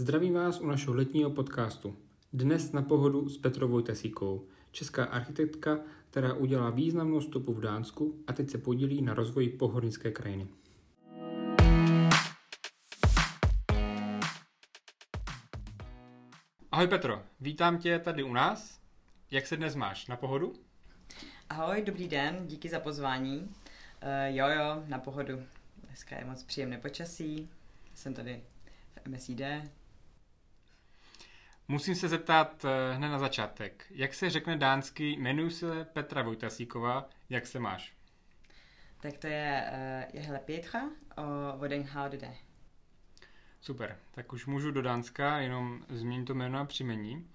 Zdravím vás u našeho letního podcastu. Dnes na pohodu s Petrou Vojtasíkou, česká architektka, která udělala významnou stopu v Dánsku a teď se podílí na rozvoji pohornické krajiny. Ahoj Petro, vítám tě tady u nás. Jak se dnes máš? Na pohodu? Ahoj, dobrý den, díky za pozvání. Uh, jo, jo, na pohodu. Dneska je moc příjemné počasí. Jsem tady v MSID. Musím se zeptat uh, hned na začátek. Jak se řekne dánsky, jmenuji se Petra Vojtasíková, jak se máš? Tak to je, uh, je hele Petra o Voden HDD. Super, tak už můžu do Dánska, jenom změním to jméno a příjmení.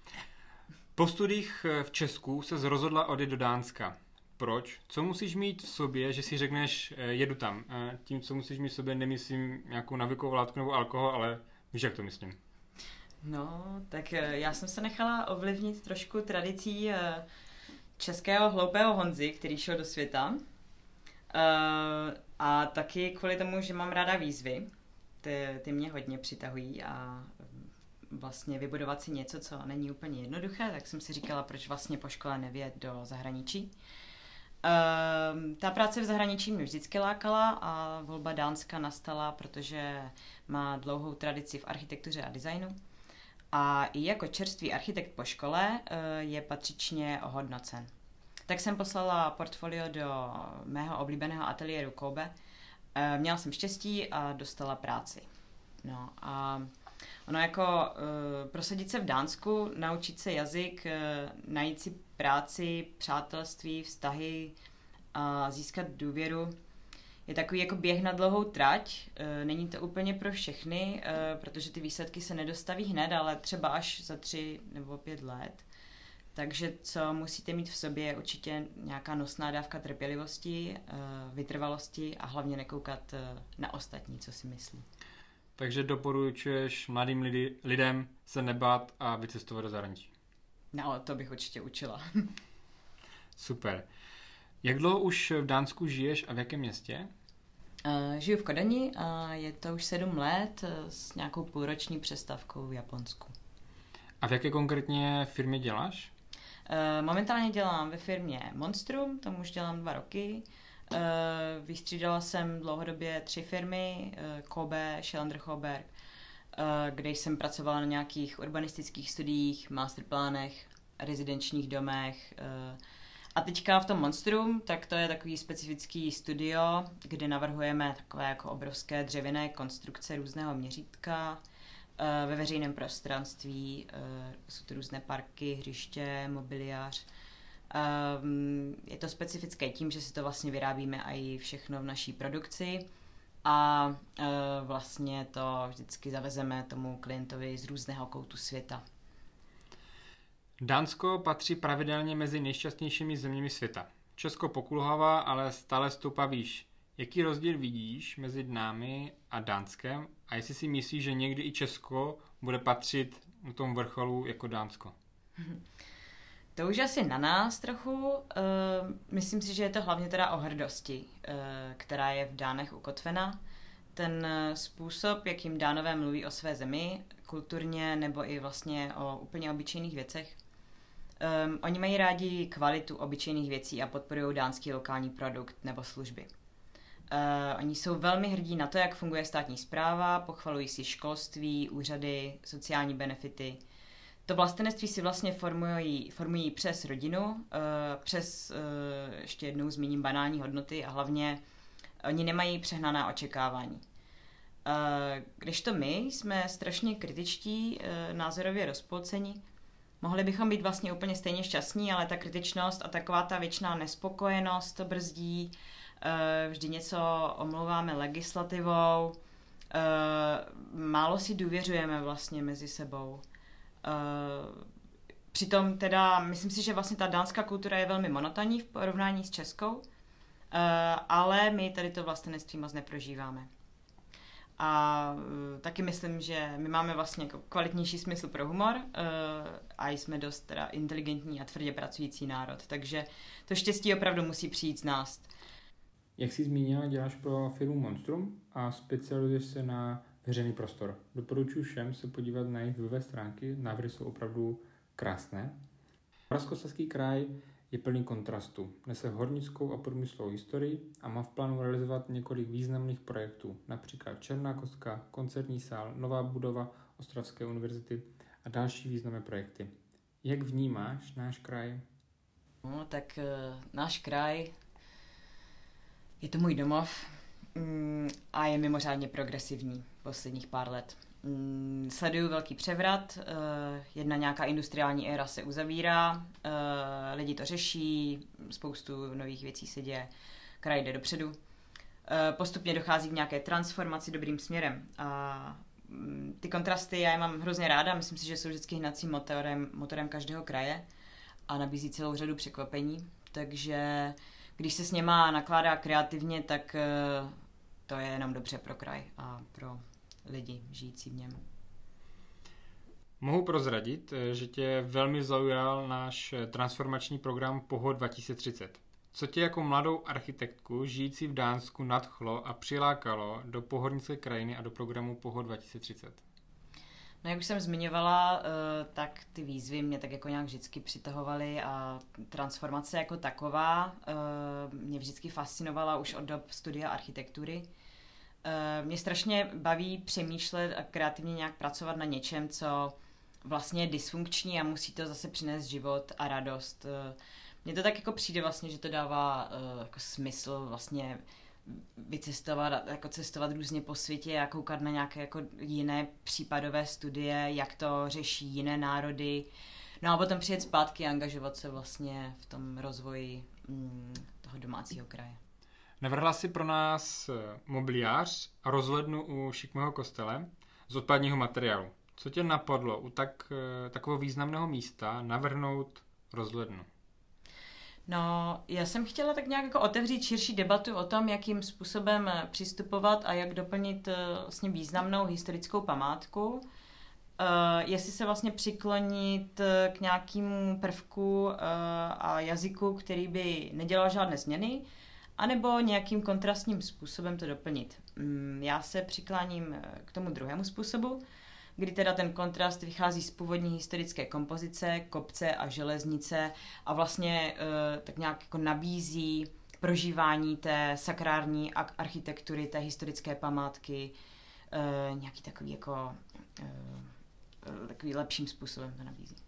Po studiích v Česku se rozhodla odjet do Dánska. Proč? Co musíš mít v sobě, že si řekneš, eh, jedu tam? Eh, tím, co musíš mít v sobě, nemyslím nějakou navikovou látku nebo alkohol, ale víš, jak to myslím. No, tak eh, já jsem se nechala ovlivnit trošku tradicí českého hloupého Honzy, který šel do světa. A taky kvůli tomu, že mám ráda výzvy. Ty, ty mě hodně přitahují a vlastně vybudovat si něco, co není úplně jednoduché, tak jsem si říkala, proč vlastně po škole nevět do zahraničí. Uh, ta práce v zahraničí mě vždycky lákala a volba Dánska nastala, protože má dlouhou tradici v architektuře a designu. A i jako čerstvý architekt po škole uh, je patřičně ohodnocen. Tak jsem poslala portfolio do mého oblíbeného ateliéru Kobe. Uh, měla jsem štěstí a dostala práci. No a ono jako uh, prosadit se v Dánsku, naučit se jazyk, najít si práci, přátelství, vztahy a získat důvěru je takový jako běh na dlouhou trať. E, není to úplně pro všechny, e, protože ty výsledky se nedostaví hned, ale třeba až za tři nebo pět let. Takže co musíte mít v sobě je určitě nějaká nosná dávka trpělivosti, e, vytrvalosti a hlavně nekoukat na ostatní, co si myslí. Takže doporučuješ mladým lidi, lidem se nebát a vycestovat do zahraničí? No, to bych určitě učila. Super. Jak dlouho už v Dánsku žiješ a v jakém městě? Žiju v Kodani a je to už sedm let eh, s nějakou půlroční přestavkou v Japonsku. A v jaké konkrétně firmě děláš? Uh, momentálně dělám ve firmě Monstrum, tam už dělám dva roky. Uh, vystřídala jsem dlouhodobě tři firmy, Kobe, Schellender Hoberg, kde jsem pracovala na nějakých urbanistických studiích, masterplánech, rezidenčních domech, a teďka v tom Monstrum, tak to je takový specifický studio, kde navrhujeme takové jako obrovské dřevěné konstrukce různého měřítka eh, ve veřejném prostranství. Eh, jsou to různé parky, hřiště, mobiliář. Ehm, je to specifické tím, že si to vlastně vyrábíme i všechno v naší produkci a eh, vlastně to vždycky zavezeme tomu klientovi z různého koutu světa. Dánsko patří pravidelně mezi nejšťastnějšími zeměmi světa. Česko pokulhává, ale stále stoupá výš. Jaký rozdíl vidíš mezi námi a Dánskem a jestli si myslíš, že někdy i Česko bude patřit na tom vrcholu jako Dánsko? To už asi na nás trochu. Uh, myslím si, že je to hlavně teda o hrdosti, uh, která je v Dánech ukotvena. Ten způsob, jakým Dánové mluví o své zemi, kulturně nebo i vlastně o úplně obyčejných věcech, Um, oni mají rádi kvalitu obyčejných věcí a podporují dánský lokální produkt nebo služby. Uh, oni jsou velmi hrdí na to, jak funguje státní zpráva, pochvalují si školství, úřady, sociální benefity. To vlastenectví si vlastně formují, formují přes rodinu, uh, přes, uh, ještě jednou zmíním, banální hodnoty a hlavně oni nemají přehnaná očekávání. Uh, když to my jsme strašně kritičtí, uh, názorově rozpolcení, mohli bychom být vlastně úplně stejně šťastní, ale ta kritičnost a taková ta věčná nespokojenost to brzdí, eh, vždy něco omlouváme legislativou, eh, málo si důvěřujeme vlastně mezi sebou. Eh, přitom teda, myslím si, že vlastně ta dánská kultura je velmi monotonní v porovnání s českou, ale my tady to vlastenectví moc neprožíváme. A uh, taky myslím, že my máme vlastně jako kvalitnější smysl pro humor uh, a jsme dost teda inteligentní a tvrdě pracující národ. Takže to štěstí opravdu musí přijít z nás. Jak jsi zmínila, děláš pro firmu Monstrum a specializuješ se na veřejný prostor. Doporučuji všem se podívat na jejich webové stránky, návrhy jsou opravdu krásné. Moravskoslezský kraj je plný kontrastu. Nese hornickou a průmyslovou historii a má v plánu realizovat několik významných projektů, například Černá kostka, koncertní sál, nová budova Ostravské univerzity a další významné projekty. Jak vnímáš náš kraj? No, tak uh, náš kraj je to můj domov mm, a je mimořádně progresivní posledních pár let. Mm, sleduju velký převrat, uh, jedna nějaká industriální éra se uzavírá, uh, lidi to řeší, spoustu nových věcí se děje, kraj jde dopředu. Uh, postupně dochází k nějaké transformaci dobrým směrem a mm, ty kontrasty já je mám hrozně ráda, myslím si, že jsou vždycky hnacím motorem, motorem každého kraje a nabízí celou řadu překvapení, takže když se s něma nakládá kreativně, tak to je jenom dobře pro kraj a pro lidi žijící v něm. Mohu prozradit, eh, že tě velmi zaujal náš eh, transformační program Pohod 2030. Co tě jako mladou architektku žijící v Dánsku nadchlo a přilákalo do pohodnické krajiny a do programu Pohod 2030? No jak už jsem zmiňovala, eh, tak ty výzvy mě tak jako nějak vždycky přitahovaly a transformace jako taková mě vždycky fascinovala už od dob studia architektury. Eh, mě strašně baví přemýšlet a kreativně nějak pracovat na něčem, co vlastně je dysfunkční a musí to zase přinést život a radost. Eh, mně to tak jako přijde vlastně, že to dává uh, jako smysl vlastně vycestovat, jako cestovat různě po světě a koukat na nějaké jako jiné případové studie, jak to řeší jiné národy. No a potom přijet zpátky a angažovat se vlastně v tom rozvoji mm, toho domácího kraje. Navrhla si pro nás eh, mobiliář a rozhlednu u šikmého kostele z odpadního materiálu. Co tě napadlo u tak, eh, takového významného místa navrhnout rozhlednu? No, já jsem chtěla tak nějak jako otevřít širší debatu o tom, jakým způsobem eh, přistupovat a jak doplnit vlastně významnou historickou památku. Uh, jestli se vlastně přiklonit k nějakému prvku uh, a jazyku, který by nedělal žádné změny, anebo nějakým kontrastním způsobem to doplnit. Mm, já se přikláním eh, k tomu druhému způsobu, kdy teda ten kontrast vychází z původní historické kompozice, kopce a železnice a vlastně eh, tak nějak jako nabízí prožívání té sakrární architektury, té historické památky, eh, nějaký takový jako takový lepším způsobem to nabízí.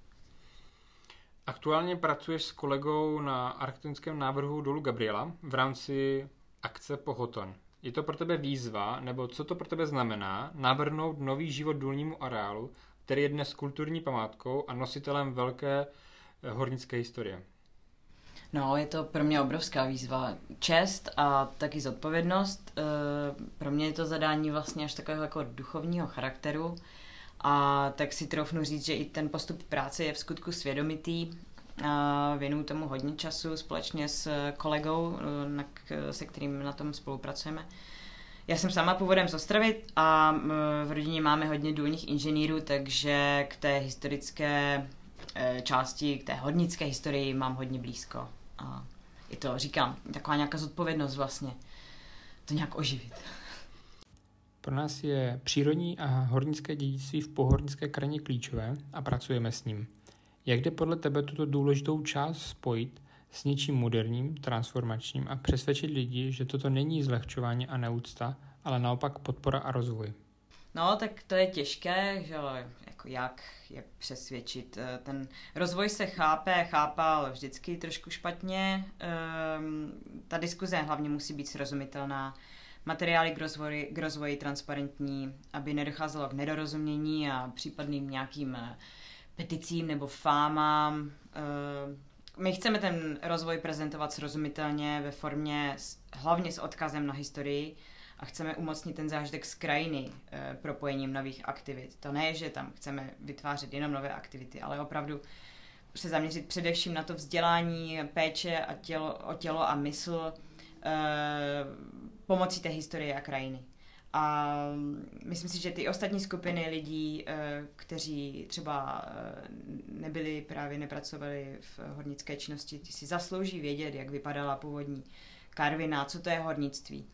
Aktuálně pracuješ s kolegou na architektonickém návrhu Dolu Gabriela v rámci akce Pohoton. Je to pro tebe výzva, nebo co to pro tebe znamená, navrhnout nový život důlnímu areálu, který je dnes kulturní památkou a nositelem velké eh, hornické historie? No, je to pro mě obrovská výzva. Čest a taky zodpovědnost. Eh, pro mě je to zadání vlastně až takového jako duchovního charakteru. A tak si troufnu říct, že i ten postup práce je v skutku svědomitý. Věnuju tomu hodně času společně s kolegou, na, se kterým na tom spolupracujeme. Já jsem sama původem z Ostravy a v rodině máme hodně důlních inženýrů, takže k té historické e, části, k té hodnické historii mám hodně blízko. A je to, říkám, taková nějaká zodpovědnost vlastně, to nějak oživit. Pro nás je přírodní a hornické dědictví v pohornické krajině klíčové a pracujeme s ním. Jak jde podle tebe tuto důležitou část spojit s něčím moderním, transformačním a přesvědčit lidi, že toto není zlehčování a neúcta, ale naopak podpora a rozvoj? No, tak to je těžké, že jako jak je přesvědčit. Eh, ten rozvoj se chápe, chápal vždycky trošku špatně. Ehm, ta diskuze hlavně musí být srozumitelná materiály k rozvoji, k rozvoji transparentní, aby nedocházelo k nedorozumění a případným nějakým eh, peticím nebo fámám. Eh, my chceme ten rozvoj prezentovat srozumitelně ve formě hlavně s odkazem na historii a chceme umocnit ten zážitek z krajiny eh, propojením nových aktivit. To ne, že tam chceme vytvářet jenom nové aktivity, ale opravdu se zaměřit především na to vzdělání, péče a tělo, o tělo a mysl, pomocí té historie a krajiny. A myslím si, že ty ostatní skupiny lidí, eh, kteří třeba eh, nebyli právě, nepracovali v hornické činnosti, ty si zaslouží vědět, jak vypadala původní Karvina, co to je hornictví.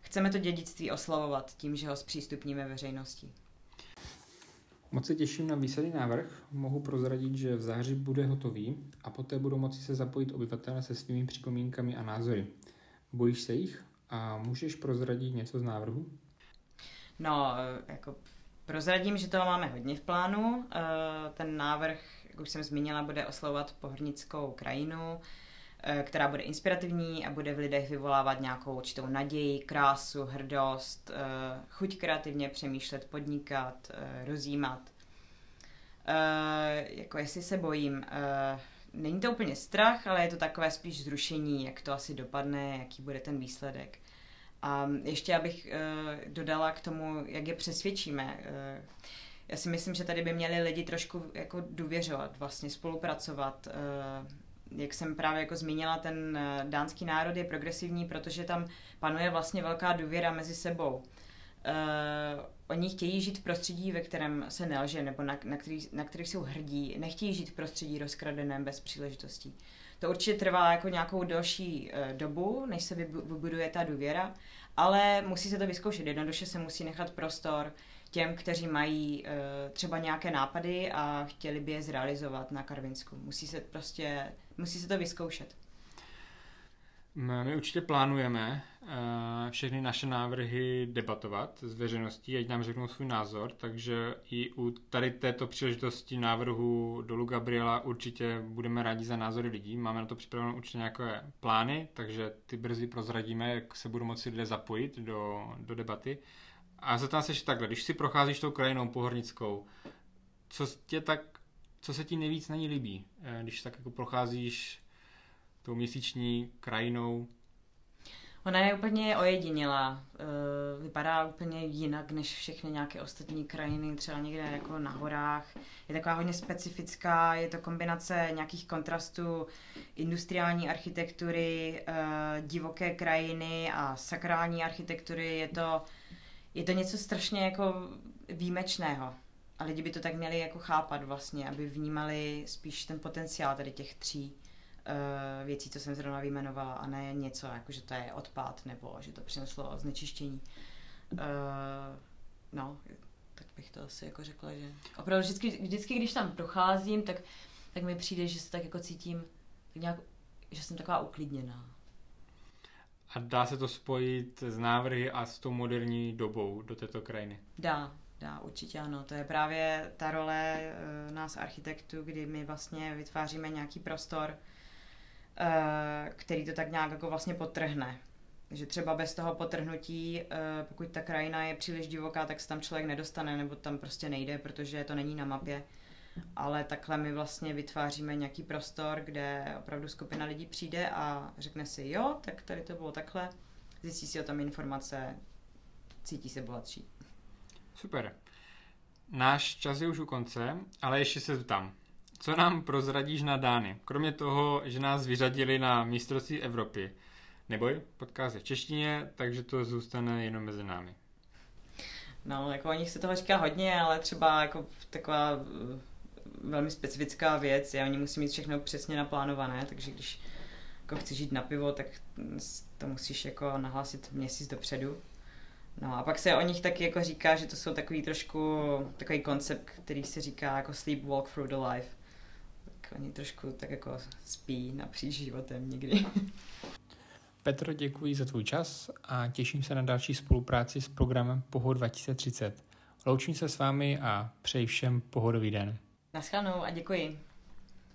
chceme to dědictví oslavovat tím, že ho zpřístupníme veřejnosti. Moc se těším na výsledný návrh. Mohu prozradit, že v září bude hotový a poté budou moci se zapojit obyvatele se svými připomínkami a názory. Bojíš se jich a můžeš prozradit něco z návrhu? No, jako prozradím, že toho máme hodně v plánu. Eh, ten návrh, jak už jsem zmínila, bude oslovovat pohornickou krajinu, eh, která bude inspirativní a bude v lidech vyvolávat nějakou určitou naději, krásu, hrdost, eh, chuť kreativně přemýšlet, podnikat, rozjímat. Jako jestli se bojím, není to úplně strach, ale je to takové spíš zrušení, jak to asi dopadne, jaký bude ten výsledek. A ještě abych uh, dodala k tomu, jak je přesvědčíme. Uh, já si myslím, že tady by měli lidi trošku jako důvěřovat, vlastně spolupracovat. Uh, jak jsem právě jako zmínila, ten dánský národ je progresivní, protože tam panuje vlastně velká důvěra mezi sebou. Uh, oni chtějí žít v prostředí, ve kterém se nelže, nebo na, na, který, na kterých jsou hrdí. Nechtějí žít v prostředí rozkradeném bez příležitostí. To určitě trvá jako nějakou delší uh, dobu, než se vybuduje ta důvěra, ale musí se to vyzkoušet. Jednoduše se musí nechat prostor těm, kteří mají uh, třeba nějaké nápady a chtěli by je zrealizovat na Karvinsku. Musí se prostě, musí se to vyzkoušet. My určitě plánujeme uh, všechny naše návrhy debatovat s veřejností, ať nám řeknou svůj názor, takže i u tady této příležitosti návrhu Dolu Gabriela určitě budeme rádi za názory lidí. Máme na to připravené určitě nějaké plány, takže ty brzy prozradíme, jak se budou moci lidé zapojit do, do debaty. A zeptám se ještě takhle, když si procházíš tou krajinou pohornickou, co, tě tak, co se ti nejvíc na ní líbí, eh, když tak jako procházíš tou měsíční krajinou. Ona je úplně ojedinělá. Eh, vypadá úplně jinak než všechny nějaké ostatní krajiny, třeba někde jako na horách. Je taková hodně specifická, je to kombinace nějakých kontrastů industriální architektury, eh, divoké krajiny a sakrální architektury. Je to, je to něco strašně jako výjimečného. A lidi by to tak měli jako chápat vlastně, aby vnímali spíš ten potenciál tady těch tří věcí, co jsem zrovna vyjmenovala, a ne něco, jako že to je odpad nebo že to přineslo znečištění. Uh, no, tak bych to asi jako řekla, že opravdu vždycky, vždycky když tam procházím, tak, tak mi přijde, že se tak jako cítím tak nějak, že jsem taková uklidněná. A dá se to spojit s návrhy a s tou moderní dobou do této krajiny? Dá, dá, určitě ano. To je právě ta role e, nás architektů, kdy my vlastně vytváříme nějaký prostor, Eh, který to tak nějak jako vlastně potrhne. Že třeba bez toho potrhnutí, eh, pokud ta krajina je příliš divoká, tak se tam člověk nedostane nebo tam prostě nejde, protože to není na mapě. Ale takhle my vlastně vytváříme nějaký prostor, kde opravdu skupina lidí přijde a řekne si, jo, tak tady to bylo takhle, zjistí si o tom informace, cítí se bohatší. Super. Náš čas je už u konce, ale ještě se tam. Co nám prozradíš na Dány? Kromě toho, že nás vyřadili na mistrovství Evropy. Neboj, podcast je v češtině, takže to zůstane jenom mezi námi. No, jako o nich se toho říká hodně, ale třeba jako taková uh, velmi specifická věc je, oni musí mít všechno přesně naplánované, takže když jako chceš jít na pivo, tak to musíš jako nahlásit měsíc dopředu. No a pak se o nich taky jako říká, že to jsou takový trošku, takový koncept, který se říká jako sleep walk through the life oni trošku tak jako spí napříč životem někdy. Petro, děkuji za tvůj čas a těším se na další spolupráci s programem Pohod 2030. Loučím se s vámi a přeji všem pohodový den. Naschledanou a děkuji.